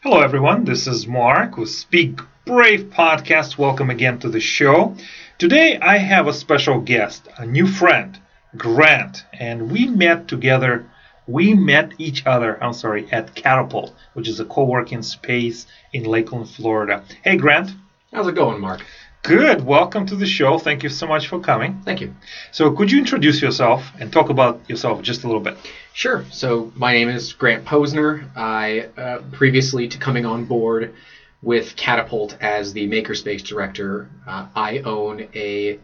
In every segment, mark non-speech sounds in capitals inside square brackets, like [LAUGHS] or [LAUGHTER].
Hello, everyone. This is Mark with Speak Brave Podcast. Welcome again to the show. Today, I have a special guest, a new friend, Grant, and we met together. We met each other, I'm sorry, at Catapult, which is a co working space in Lakeland, Florida. Hey, Grant. How's it going, Mark? Good. Welcome to the show. Thank you so much for coming. Thank you. So, could you introduce yourself and talk about yourself just a little bit? Sure. So, my name is Grant Posner. I, uh, previously to coming on board with Catapult as the Makerspace director, uh, I own a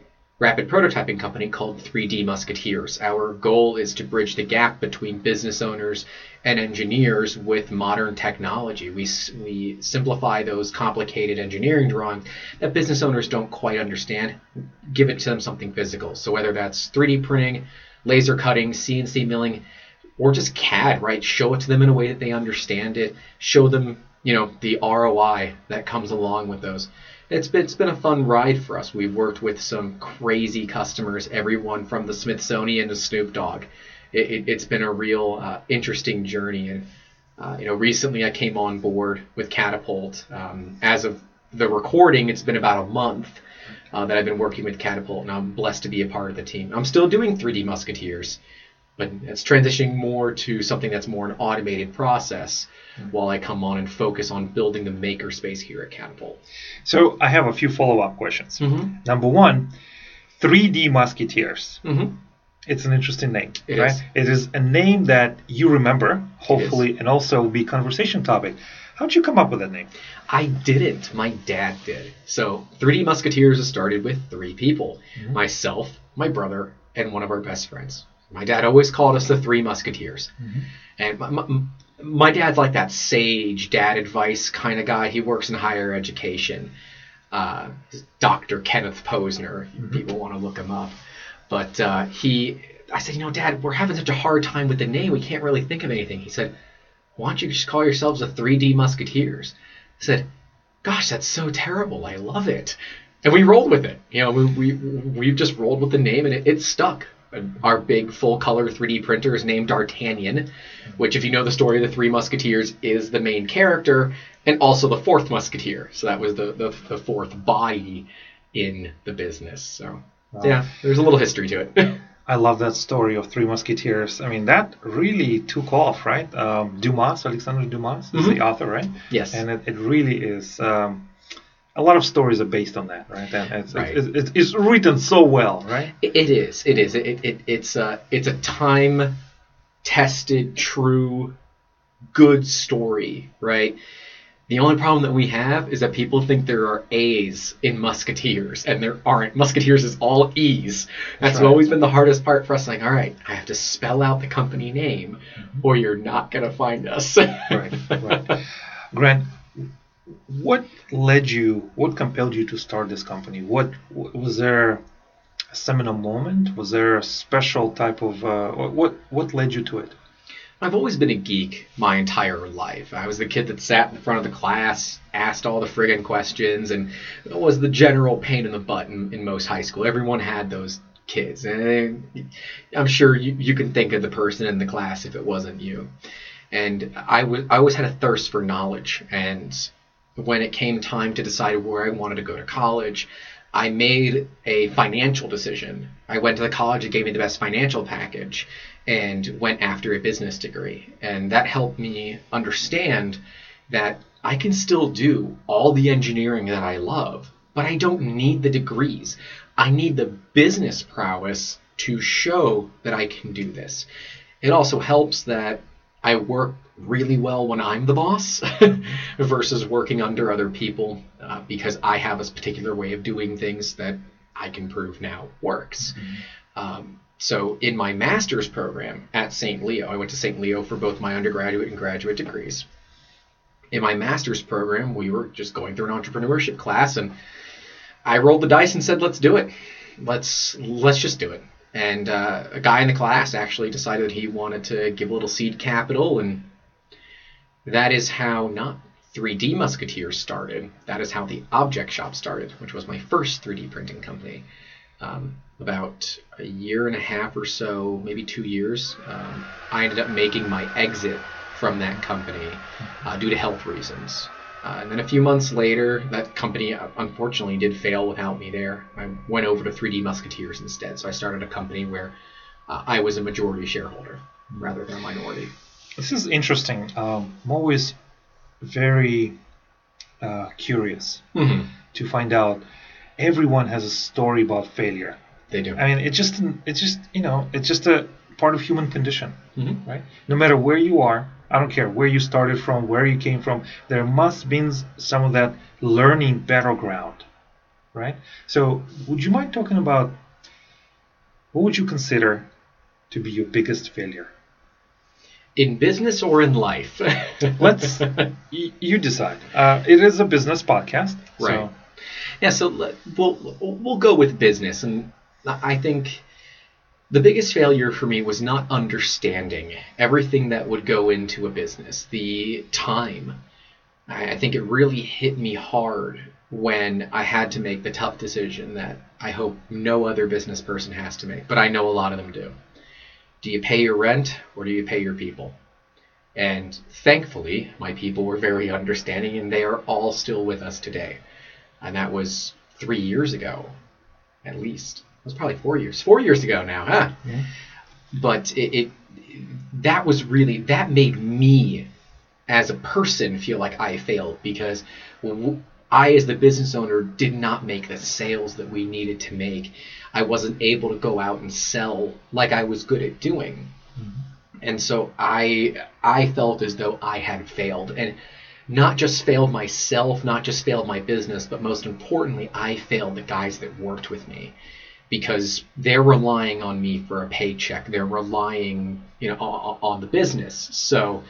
rapid prototyping company called 3D Musketeers. Our goal is to bridge the gap between business owners and engineers with modern technology. We, we simplify those complicated engineering drawings that business owners don't quite understand, give it to them something physical. So whether that's 3D printing, laser cutting, CNC milling, or just CAD, right? Show it to them in a way that they understand it. Show them, you know, the ROI that comes along with those it's been, it's been a fun ride for us. We've worked with some crazy customers, everyone from the Smithsonian to Snoop Dogg. It, has it, been a real uh, interesting journey. And, uh, you know, recently I came on board with Catapult. Um, as of the recording, it's been about a month uh, that I've been working with Catapult, and I'm blessed to be a part of the team. I'm still doing 3D Musketeers, but it's transitioning more to something that's more an automated process mm-hmm. while I come on and focus on building the makerspace here at Catapult. So I have a few follow-up questions. Mm-hmm. Number one, 3D Musketeers. Mm-hmm. It's an interesting name, it right? Is. It is a name that you remember, hopefully, and also will be conversation topic. How'd you come up with that name? I didn't. My dad did. So 3D Musketeers is started with three people: mm-hmm. myself, my brother, and one of our best friends. My dad always called us the Three Musketeers, mm-hmm. and my, my, my dad's like that sage dad advice kind of guy. He works in higher education. Uh, Dr. Kenneth Posner, mm-hmm. people want to look him up. But uh, he, I said, you know, Dad, we're having such a hard time with the name. We can't really think of anything. He said, why don't you just call yourselves the 3D Musketeers? I said, gosh, that's so terrible. I love it. And we rolled with it. You know, we, we, we've just rolled with the name and it, it stuck our big full color 3D printer is named D'Artagnan, which, if you know the story of the Three Musketeers, is the main character and also the fourth Musketeer. So that was the, the, the fourth body in the business. So, wow. yeah, there's a little history to it. [LAUGHS] I love that story of Three Musketeers. I mean, that really took off, right? Um, Dumas, Alexandre Dumas, is mm-hmm. the author, right? Yes. And it, it really is. Um, a lot of stories are based on that, right? And it's, right. It's, it's, it's, written so well, right? It is. It is. It, it, it's a it's a time tested, true, good story, right? The only problem that we have is that people think there are A's in Musketeers, and there aren't. Musketeers is all E's. That's, That's right. always been the hardest part for us. Like, all right, I have to spell out the company name, mm-hmm. or you're not gonna find us. right. Right. [LAUGHS] Grant, what led you what compelled you to start this company what was there a seminal moment was there a special type of uh, what what led you to it I've always been a geek my entire life. I was the kid that sat in front of the class, asked all the friggin' questions, and was the general pain in the butt in, in most high school. Everyone had those kids, and I'm sure you, you can think of the person in the class if it wasn't you. And I, was, I always had a thirst for knowledge, and when it came time to decide where I wanted to go to college, I made a financial decision. I went to the college that gave me the best financial package and went after a business degree. And that helped me understand that I can still do all the engineering that I love, but I don't need the degrees. I need the business prowess to show that I can do this. It also helps that I work really well when I'm the boss [LAUGHS] versus working under other people uh, because I have a particular way of doing things that I can prove now works. Mm-hmm. Um, so in my master's program at St. Leo, I went to St. Leo for both my undergraduate and graduate degrees. In my master's program, we were just going through an entrepreneurship class, and I rolled the dice and said, "Let's do it. Let's let's just do it." And uh, a guy in the class actually decided he wanted to give a little seed capital, and that is how not 3D Musketeers started. That is how the Object Shop started, which was my first 3D printing company. Um, about a year and a half or so, maybe two years, um, I ended up making my exit from that company uh, due to health reasons. Uh, and then a few months later, that company uh, unfortunately did fail without me there. I went over to 3D Musketeers instead. So I started a company where uh, I was a majority shareholder rather than a minority. This is interesting. Um, I'm always very uh, curious Mm-hmm. to find out. Everyone has a story about failure. They do. I mean, it's just it's just you know it's just a part of human condition, Mhm. right? No matter where you are, I don't care where you started from, where you came from. There must be some of that learning battleground, right? So, would you mind talking about what would you consider to be your biggest failure? In business or in life? [LAUGHS] Let's you decide. Uh, it is a business podcast, so Right. Yeah, so let, we'll we'll go with business, and I think the biggest failure for me was not understanding everything that would go into a business. The time, I, think it really hit me hard when I had to make the tough decision that I hope no other business person has to make, but I know a lot of them do. Do you pay your rent or do you pay your people? And thankfully, my people were very understanding, and they are all still with us today and that was three years ago, at least. It was probably four years. Four years ago now, huh? Yeah. But it, it that was really that made me, as a person, feel like I failed because I as the business owner, did not make the sales that we needed to make. I wasn't able to go out and sell like I was good at doing, mm-hmm. and so I I felt as though I had failed and not just failed myself, not just failed my business, but most importantly, I failed the guys that worked with me because they're relying on me for a paycheck. They're relying, you know, on, on the business. So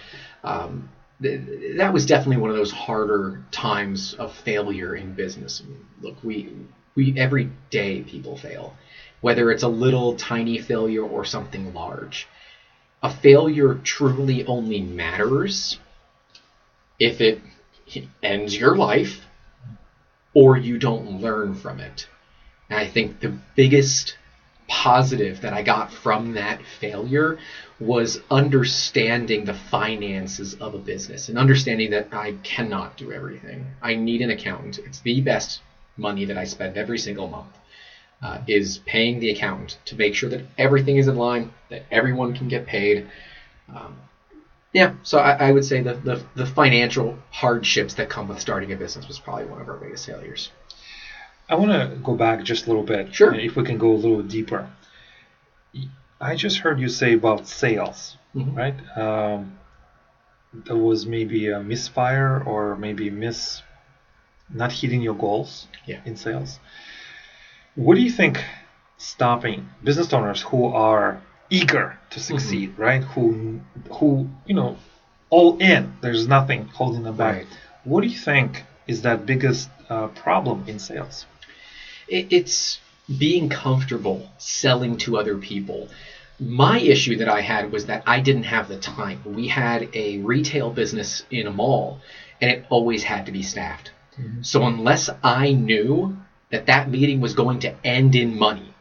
um, th- that was definitely one of those harder times of failure in business. I mean, look, we we every day people fail, whether it's a little tiny failure or something large. A failure truly only matters if it ends your life or you don't learn from it. And I think the biggest positive that I got from that failure was understanding the finances of a business and understanding that I cannot do everything. I need an accountant. It's the best money that I spend every single month. Uh, is paying the accountant to make sure that everything is in line, that everyone can get paid, um, yeah, so I, I would say the, the the financial hardships that come with starting a business was probably one of our biggest failures. I want to go back just a little bit. Sure. If we can go a little deeper. I just heard you say about sales, Mhm. right? Um, there was maybe a misfire or maybe miss not hitting your goals Yeah. in sales. What do you think stopping business owners who are eager to succeed, right? Who who you know all in. There's nothing holding them back. Right. What do you think is that biggest uh, problem in sales? It, it's being comfortable selling to other people. My issue that I had was that I didn't have the time. We had a retail business in a mall, and it always had to be staffed. Mm-hmm. So unless I knew that that meeting was going to end in money,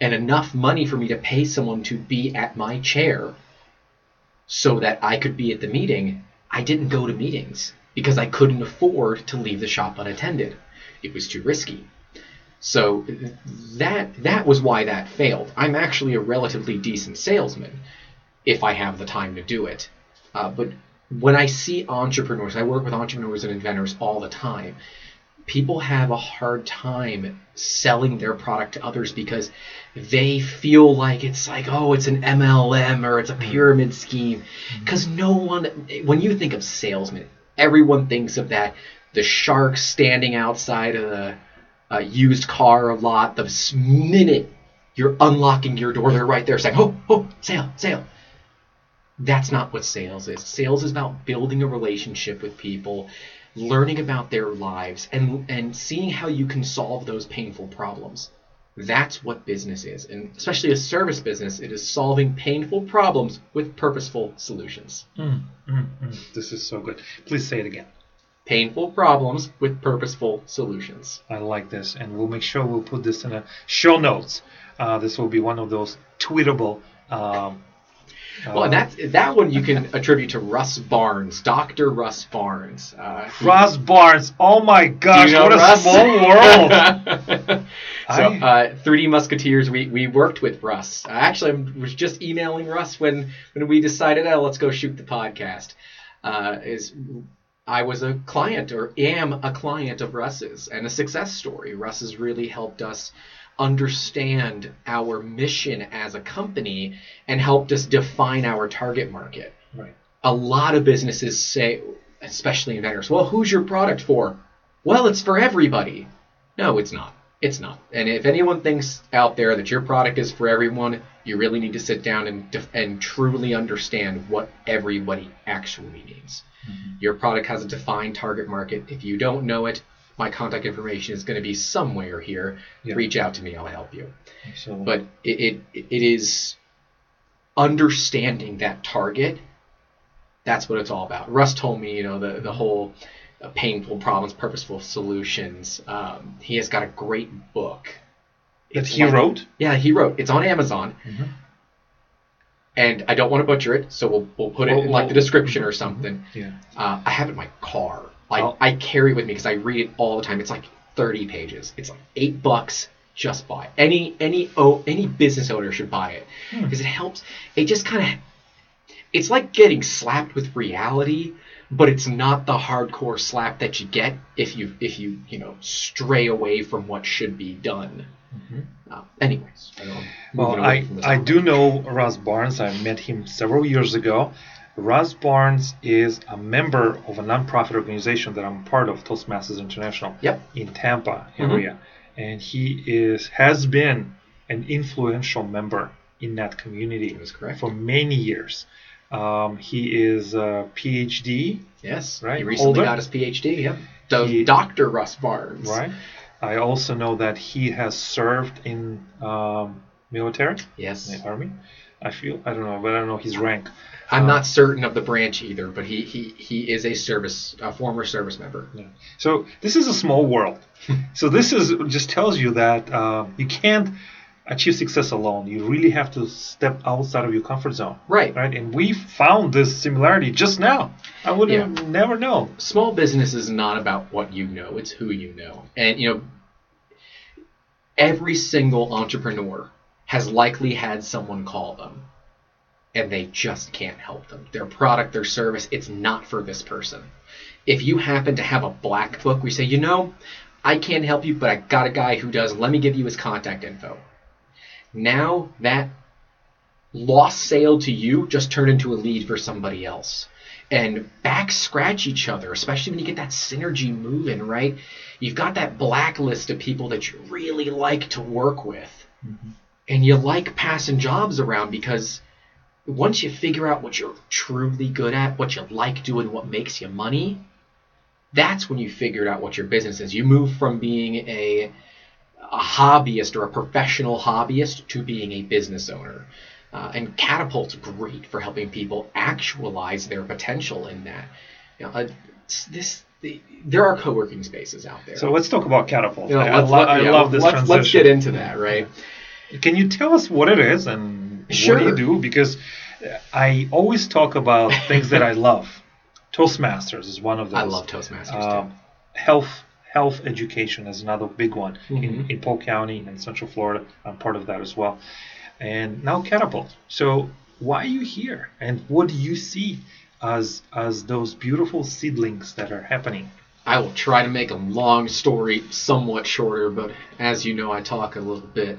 and enough money for me to pay someone to be at my chair so that I could be at the meeting, I didn't go to meetings because I couldn't afford to leave the shop unattended. It was too risky. So that that was why that failed. I'm actually a relatively decent salesman if I have the time to do it. Uh, but when I see entrepreneurs, I work with entrepreneurs and inventors all the time. People have a hard time selling their product to others because they feel like it's like, oh, it's an MLM or it's a pyramid scheme. Because no one, when you think of salesman, everyone thinks of that the shark standing outside of the uh, used car a lot. The minute you're unlocking your door, they're right there saying, oh, oh, sale, sale. That's not what sales is. Sales is about building a relationship with people, learning about their lives, and and seeing how you can solve those painful problems. That's what business is, and especially a service business, it is solving painful problems with purposeful solutions. Mm, mm, mm. This is so good. Please say it again. Painful problems with purposeful solutions. I like this, and we'll make sure we'll put this in a show notes. Uh, this will be one of those tweetable um, Well, and Uh, that's that one you can attribute to Russ Barnes, Doctor Russ Barnes. Uh, he- Barnes. Oh my gosh, you know what a small world. [LAUGHS] so, uh, 3D Musketeers, we, we worked with Russ. Uh, actually, I was just emailing Russ when, when we decided, oh, let's go shoot the podcast. Uh, is I was a client or am a client of Russ's and a success story. Russ has really helped us understand our mission as a company and helped us define our target market right. a lot of businesses say, especially inventors, well, who's your product for? Well, it's for everybody. No, it's not. It's not. And if anyone thinks out there that your product is for everyone, you really need to sit down and def- and truly understand what everybody actually means. Your product has a defined target market. If you don't know it, my contact information is going to be somewhere here. Yeah. Reach out to me. I'll help you So, but it, it it is understanding that target that's what it's all about russ told me you know the the whole uh, painful problems purposeful solutions um, he has got a great book that It's he like- wrote. yeah he wrote it's on amazon Mhm. And i don't want to butcher it so we'll, we'll put it in like the description or something Yeah. uh, i have it in my car I, Oh. I carry it with me because i read it all the time it's like 30 pages it's like eight bucks just buy it. any any oh any business owner should buy it Hmm. because it helps it just kind of it's like getting slapped with reality but it's not the hardcore slap that you get if you if you you know stray away from what should be done Mhm. uh, anyways I Well, I, I do know Russ Barnes. I met him several years ago. Russ Barnes is a member of a nonprofit organization that I'm part of, Toastmasters International, Yep. in Tampa Mhm. area, and he is has been an influential member in that community That correct. for many years. Um, he is a PhD, yes Right, he recently Holder? got his phd yep He- dr russ barnes right? I also know that he has served in um, military, yes the army. I feel I don't know, but I don't know his rank. i'm Uh, not certain of the branch either but he he, he is a service a former service member Yeah. So this is a small world. [LAUGHS] so this is just tells you that uh, you can't achieve success alone. You really have to step outside of your comfort zone, right right? And we found this similarity just now. I would have never known. small business is not about what you know it's who you know and you know every single entrepreneur has likely had someone call them and they just can't help them their product their service it's not for this person if you happen to have a black book we say you know i can't help you but i got a guy who does let me give you his contact info now that lost sale to you just turned into a lead for somebody else and back scratch each other, especially when you get that synergy moving, right? You've got that blacklist of people that you really like to work with. Mm-hmm. And you like passing jobs around because once you figure out what you're truly good at, what you like doing, what makes you money, that's when you figured out what your business is. You move from being a a hobbyist or a professional hobbyist to being a business owner. Uh, and Catapult's great for helping people actualize their potential in that. You know, uh, this the, there are co-working spaces out there. So let's talk about catapult. You know, I, lo- I yeah, love this let's, transition. let's get into that, right? Can you tell us what it is and what do you do? Because I always talk about things that I [LAUGHS] love. Toastmasters is one of those. I love Toastmasters Um, too. health health education is another big one in, Mhm. in Polk County and Central Florida. I'm part of that as well. And now Catapult. So why are you here? And what do you see as as those beautiful seedlings that are happening? I will try to make a long story somewhat shorter, but as you know, I talk a little bit.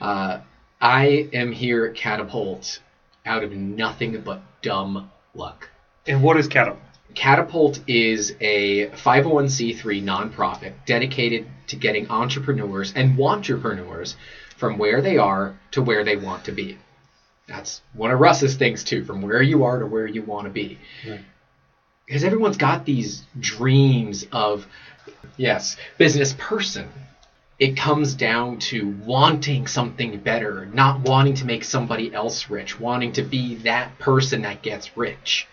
Uh, I am here at Catapult out of nothing but dumb luck. And what is Catapult? Catapult is a 501c3 nonprofit dedicated to getting entrepreneurs and entrepreneurs from where they are to where they want to be. That's one of Russ's things too, from where you are to where you want to be. Right. Because everyone's got these dreams of, yes, business person. It comes down to wanting something better, not wanting to make somebody else rich, wanting to be that person that gets rich.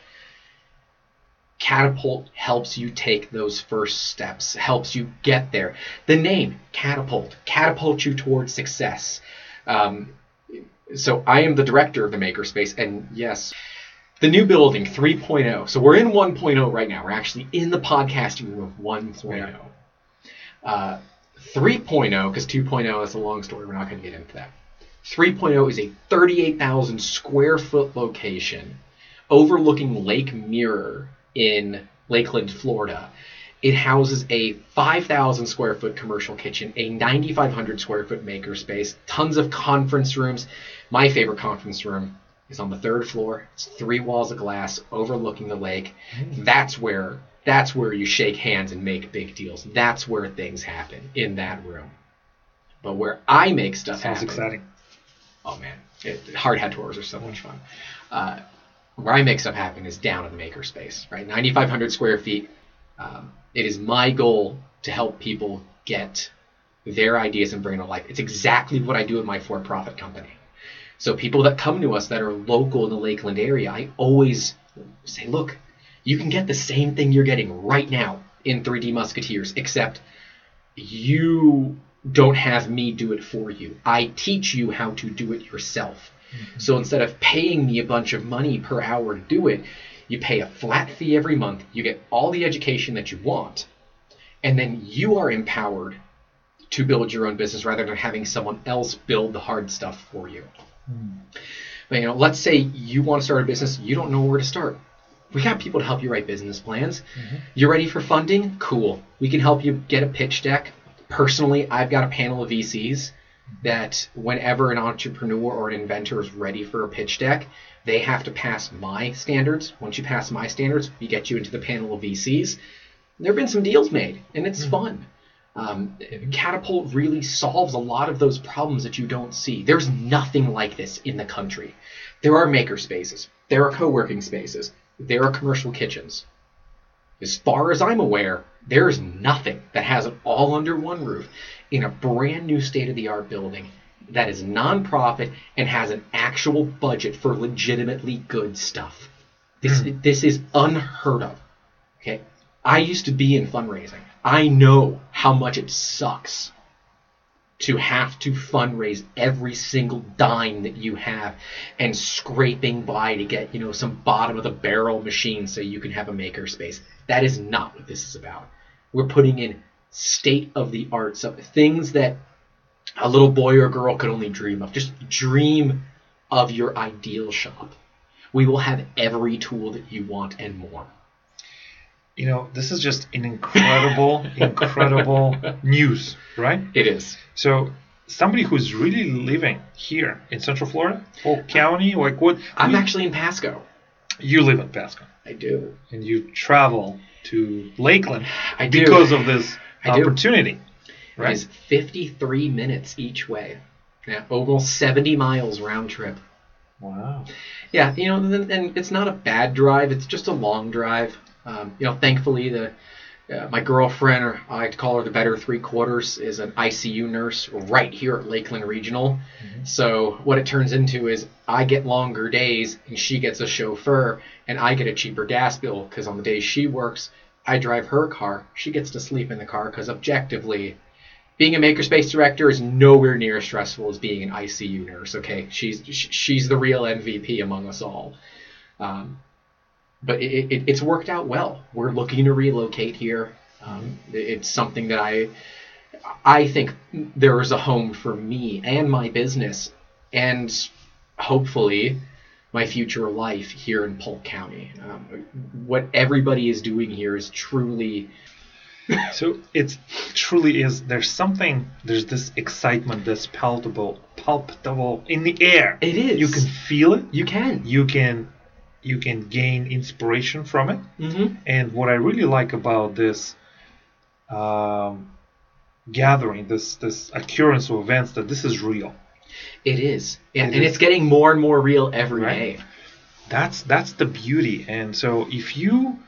Catapult helps you take those first steps, helps you get there. The name, Catapult, catapult you towards success. Um, So I am the director of the Makerspace, and yes, the new building 3.0. So we're in 1.0 right now. We're actually in the podcasting room of 1.0. Uh, 3.0, because 2.0 is a long story. We're not going to get into that. 3.0 is a 38,000 square foot location overlooking Lake Mirror in Lakeland, Florida. It houses a 5,000 square foot commercial kitchen, a 9,500 square foot makerspace, tons of conference rooms. My favorite conference room is on the third floor. It's three walls of glass overlooking the lake. That's where that's where you shake hands and make big deals. That's where things happen in that room. But where I make stuff Sounds happen, exciting. oh man, it, hard hat tours are so much fun. Uh, where I make stuff happen is down in the makerspace, right? 9,500 square feet. Um, it is my goal to help people get their ideas and bring it to life. It's exactly what I do with my for-profit company. So people that come to us that are local in the Lakeland area, I always say, look, you can get the same thing you're getting right now in 3D Musketeers, except you don't have me do it for you. I teach you how to do it yourself. Mm-hmm. So instead of paying me a bunch of money per hour to do it, you pay a flat fee every month, you get all the education that you want, and then you are empowered to build your own business rather than having someone else build the hard stuff for you. Hmm. But, you know, let's say you want to start a business, you don't know where to start. We got people to help you write business plans. Mm-hmm. You're ready for funding? Cool. We can help you get a pitch deck. Personally, I've got a panel of VCs that whenever an entrepreneur or an inventor is ready for a pitch deck, they have to pass my standards. Once you pass my standards, we get you into the panel of VCs. There have been some deals made, and it's fun. Um, Catapult really solves a lot of those problems that you don't see. There's nothing like this in the country. There are maker spaces, there are co working spaces, there are commercial kitchens. As far as I'm aware, there is nothing that has it all under one roof in a brand new state of the art building that is nonprofit and has an actual budget for legitimately good stuff. This hmm. this is unheard of. Okay? I used to be in fundraising. I know how much it sucks to have to fundraise every single dime that you have and scraping by to get, you know, some bottom of the barrel machine so you can have a maker space. That is not what this is about. We're putting in state of the art stuff, things that a little boy or girl could only dream of. Just dream of your ideal shop. We will have every tool that you want and more. You know, this is just an incredible, [LAUGHS] incredible news, right? It is. So somebody who's really living here in Central Florida, Polk County, like what? I'm we- actually in Pasco. You live in Pasco, I do. and you travel to Lakeland I do. because of this I do. opportunity, It right? is 53 minutes each way. Yeah, almost 70 miles round trip. Wow. Yeah, you know, and, and it's not a bad drive. It's just a long drive. Um, you know, thankfully, the uh, my girlfriend, or I call her the better three quarters, is an ICU nurse right here at Lakeland Regional. So what it turns into is I get longer days, and she gets a chauffeur, and I get a cheaper gas bill because on the days she works, I drive her car. She gets to sleep in the car because objectively, being a makerspace director is nowhere near as stressful as being an ICU nurse. Okay, she's she's the real MVP among us all. Um, but it, it, it's worked out well. We're looking to relocate here. Um, it's something that I I think there is a home for me and my business, and hopefully my future life here in Polk County. Um, what everybody is doing here is truly [LAUGHS] So it's truly is. There's something. There's this excitement that's palpable, palpable in the air. It is. You can feel it. you can. You can, you can gain inspiration from it. Mm-hmm. And what I really like about this um, gathering, this this occurrence of events, that this is real. It is, and, It and is. it's getting more and more real every day. Right. That's that's the beauty. And so if you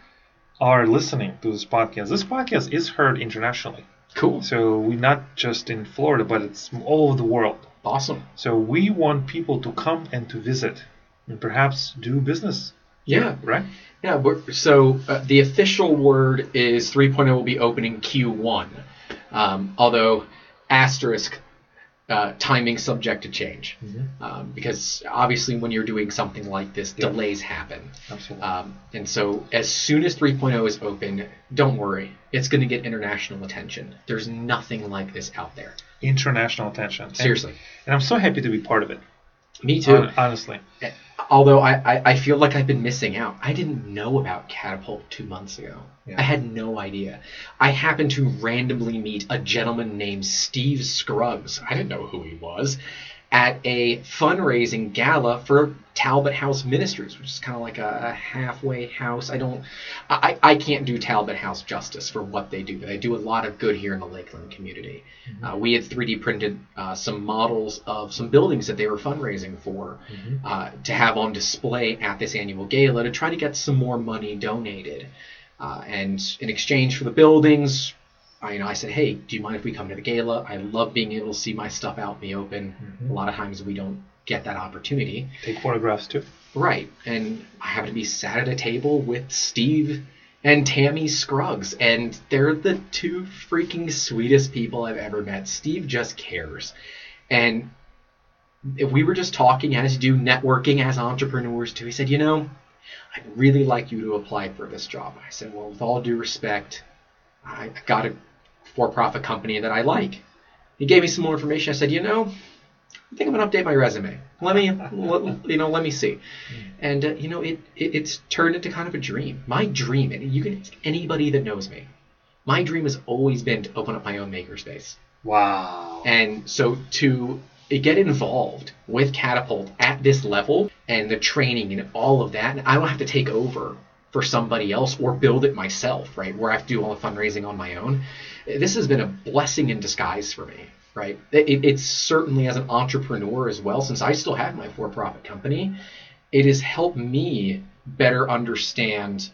are listening to this podcast, this podcast is heard internationally. Cool, So we're not just in Florida, but it's all over the world. awesome. So we want people to come and to visit and perhaps do business. Yeah. Right? Yeah, we're, so uh, the official word is 3.0 will be opening Q1. Um, although, asterisk, uh, timing subject to change. Mhm. Um, because obviously, when you're doing something like this, Yeah. delays happen. Absolutely. Um, and so, as soon as 3.0 is open, don't worry, it's going to get international attention. There's nothing like this out there. International attention. And- Seriously. And, I'm so happy to be part of it. Me too. hon- honestly. Although I, I, I feel like I've been missing out. I didn't know about Catapult two months ago. Yeah. I had no idea. I happened to randomly meet a gentleman named Steve Scruggs. I didn't know who he was. At a fundraising gala for Talbot House Ministries, which is kind of like a, a halfway house. I don't, I, I can't do Talbot House justice for what they do. They do a lot of good here in the Lakeland community. Uh, we had 3D printed uh, some models of some buildings that they were fundraising for Mhm. uh, to have on display at this annual gala to try to get some more money donated. Uh, and in exchange for the buildings, I, you know, I said, hey, do you mind if we come to the gala? I love being able to see my stuff out in the open. Mhm. A lot of times we don't get that opportunity. Take photographs too. Right. And I happened to be sat at a table with Steve and Tammy Scruggs, and they're the two freaking sweetest people I've ever met. Steve just cares. And if we were just talking as you do, networking as entrepreneurs too, he said, you know, I'd really like you to apply for this job. I said, well, with all due respect, I I got a for-profit company that I like. He gave me some more information. I said, you know, I think I'm gonna update my resume. Let me, let, you know, let me see. And uh, you know, it, it it's turned into kind of a dream. My dream, and you can ask anybody that knows me. My dream has always been to open up my own makerspace. Wow. And so to get involved with Catapult at this level and the training and all of that, and I don't have to take over for somebody else or build it myself, right? Where I have to do all the fundraising on my own. This has been a blessing in disguise for me, right? It, it's certainly as an entrepreneur as well, since I still have my for-profit company, it has helped me better understand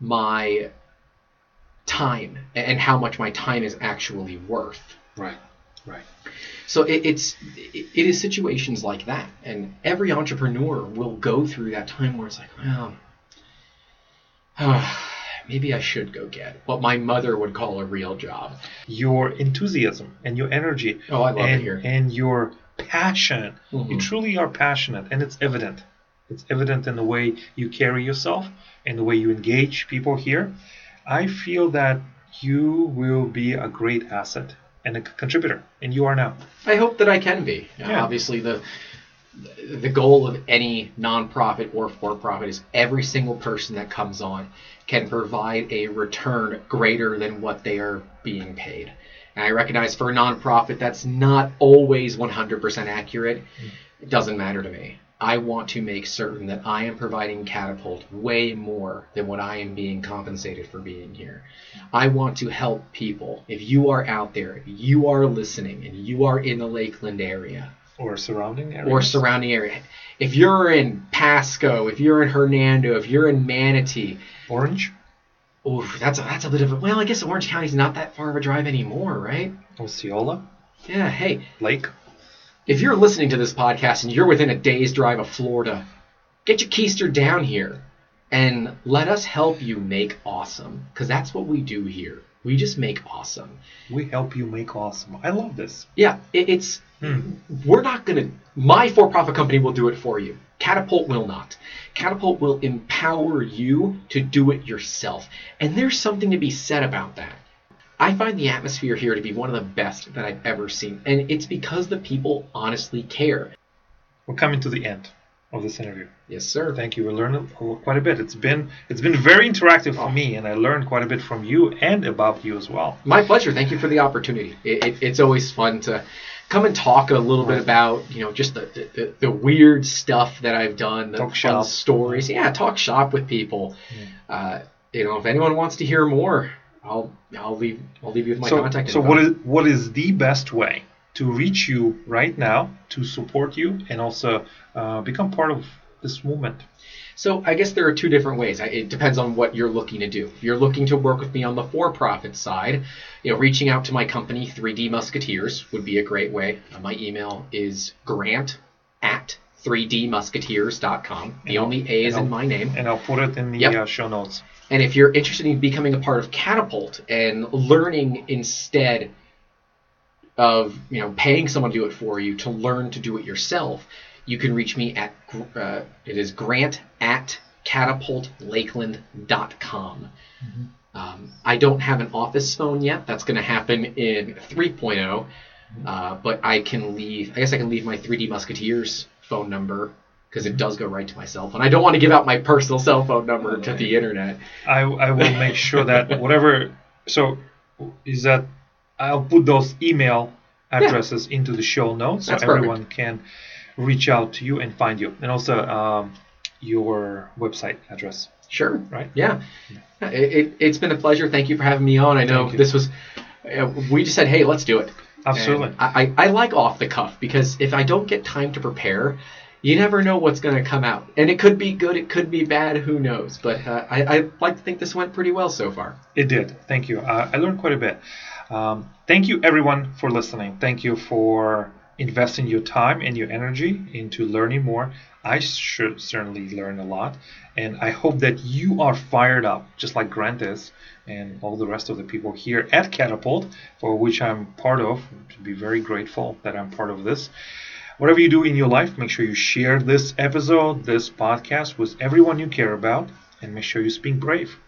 my time and how much my time is actually worth. right. Right. So it, it's it, it is situations like that, and every entrepreneur will go through that time where it's like, well, [SIGHS] maybe I should go get what my mother would call a real job. Your enthusiasm and your energy Oh, I love and, it here. and your passion. You Mhm. truly are passionate, and it's evident. It's evident in the way you carry yourself and the way you engage people here. I feel that you will be a great asset and a contributor, and you are now. I hope that I can be. Yeah. Obviously, the the goal of any nonprofit or for-profit is every single person that comes on can provide a return greater than what they are being paid. And I recognize for a nonprofit that's not always 100% accurate. It doesn't matter to me. I want to make certain that I am providing Catapult way more than what I am being compensated for being here. I want to help people. If you are out there, you are listening, and you are in the Lakeland area Or surrounding areas. or surrounding area, if you're in Pasco, if you're in Hernando, if you're in Manatee, Orange, ooh, that's a, that's a bit of a well. I guess Orange County's not that far of a drive anymore, right? Osceola, Yeah. Hey, Lake. if you're listening to this podcast and you're within a day's drive of Florida, get your keister down here and let us help you make awesome. Because that's what we do here. We just make awesome. We help you make awesome. I love this. Yeah, it, it's Hmm. we're not going to my for-profit company will do it for you catapult will not catapult will empower you to do it yourself and there's something to be said about that i find the atmosphere here to be one of the best that i've ever seen and it's because the people honestly care We're coming to the end of this interview. yes sir Thank you. We learned quite a bit. It's been it's been very interactive for me, and I learned quite a bit from you and about you as well. my pleasure thank you for the opportunity it, it, it's always fun to come and talk a little bit about you know just the, the, the, weird stuff that i've done the Talk fun shop. stories yeah talk shop with people uh, you know if anyone wants to hear more i'll i'll leave i'll leave you with my so, contact so info. what is what is the best way to reach you right now to support you and also uh, become part of this movement? So I guess there are two different ways. It depends on what you're looking to do. If you're looking to work with me on the for-profit side, you know, reaching out to my company, 3D Musketeers, would be a great way. Uh, my email is grant at 3dmusketeers.com. The And only A is in my name. And I'll put it in the Yep. uh, show notes. And if you're interested in becoming a part of Catapult and learning instead of you know paying someone to do it for you to learn to do it yourself, you can reach me at uh, it is grant at catapultlakeland.com. Um, I don't have an office phone yet. That's going to happen in 3.0. Uh, but I can leave. I guess I can leave my 3D Musketeers phone number because it does go right to my cell phone. I don't want to give out my personal cell phone number to the internet. I, I will [LAUGHS] make sure that whatever. So, is that I'll put those email addresses into the show notes so That's everyone can reach out to you and find you, and also um, your website address. Sure. Right. Yeah. Yeah, It, it, has been a pleasure. Thank you for having me on. I know this was. Uh, we just said, hey, let's do it. Absolutely. I, I I like off the cuff because if I don't get time to prepare, you never know what's going to come out. And it could be good, it could be bad, who knows. But uh, I, I like to think this went pretty well so far. It did. Thank you. Uh, I learned quite a bit. Um, thank you, everyone, for listening. Thank you for investing your time and your energy into learning more. I should certainly learn a lot, and I hope that you are fired up, just like Grant is, and all the rest of the people here at Catapult, for which I'm part of. To be very grateful that I'm part of this. Whatever you do in your life, make sure you share this episode, this podcast, with everyone you care about, and make sure you speak brave.